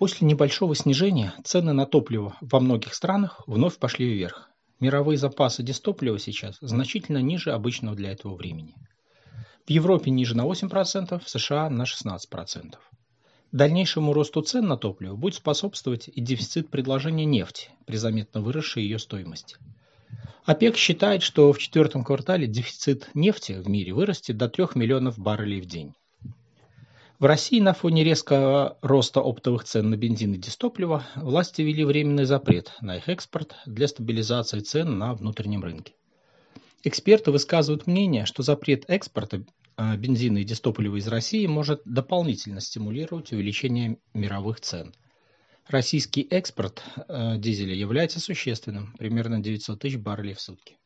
После небольшого снижения цены на топливо во многих странах вновь пошли вверх. Мировые запасы дистоплива сейчас значительно ниже обычного для этого времени. В Европе ниже на 8%, в США на 16%. Дальнейшему росту цен на топливо будет способствовать и дефицит предложения нефти при заметно выросшей ее стоимости. ОПЕК считает, что в четвертом квартале дефицит нефти в мире вырастет до 3 миллионов баррелей в день. В России на фоне резкого роста оптовых цен на бензин и дистопливо власти ввели временный запрет на их экспорт для стабилизации цен на внутреннем рынке. Эксперты высказывают мнение, что запрет экспорта а, бензина и дистоплива из России может дополнительно стимулировать увеличение мировых цен. Российский экспорт а, дизеля является существенным, примерно 900 тысяч баррелей в сутки.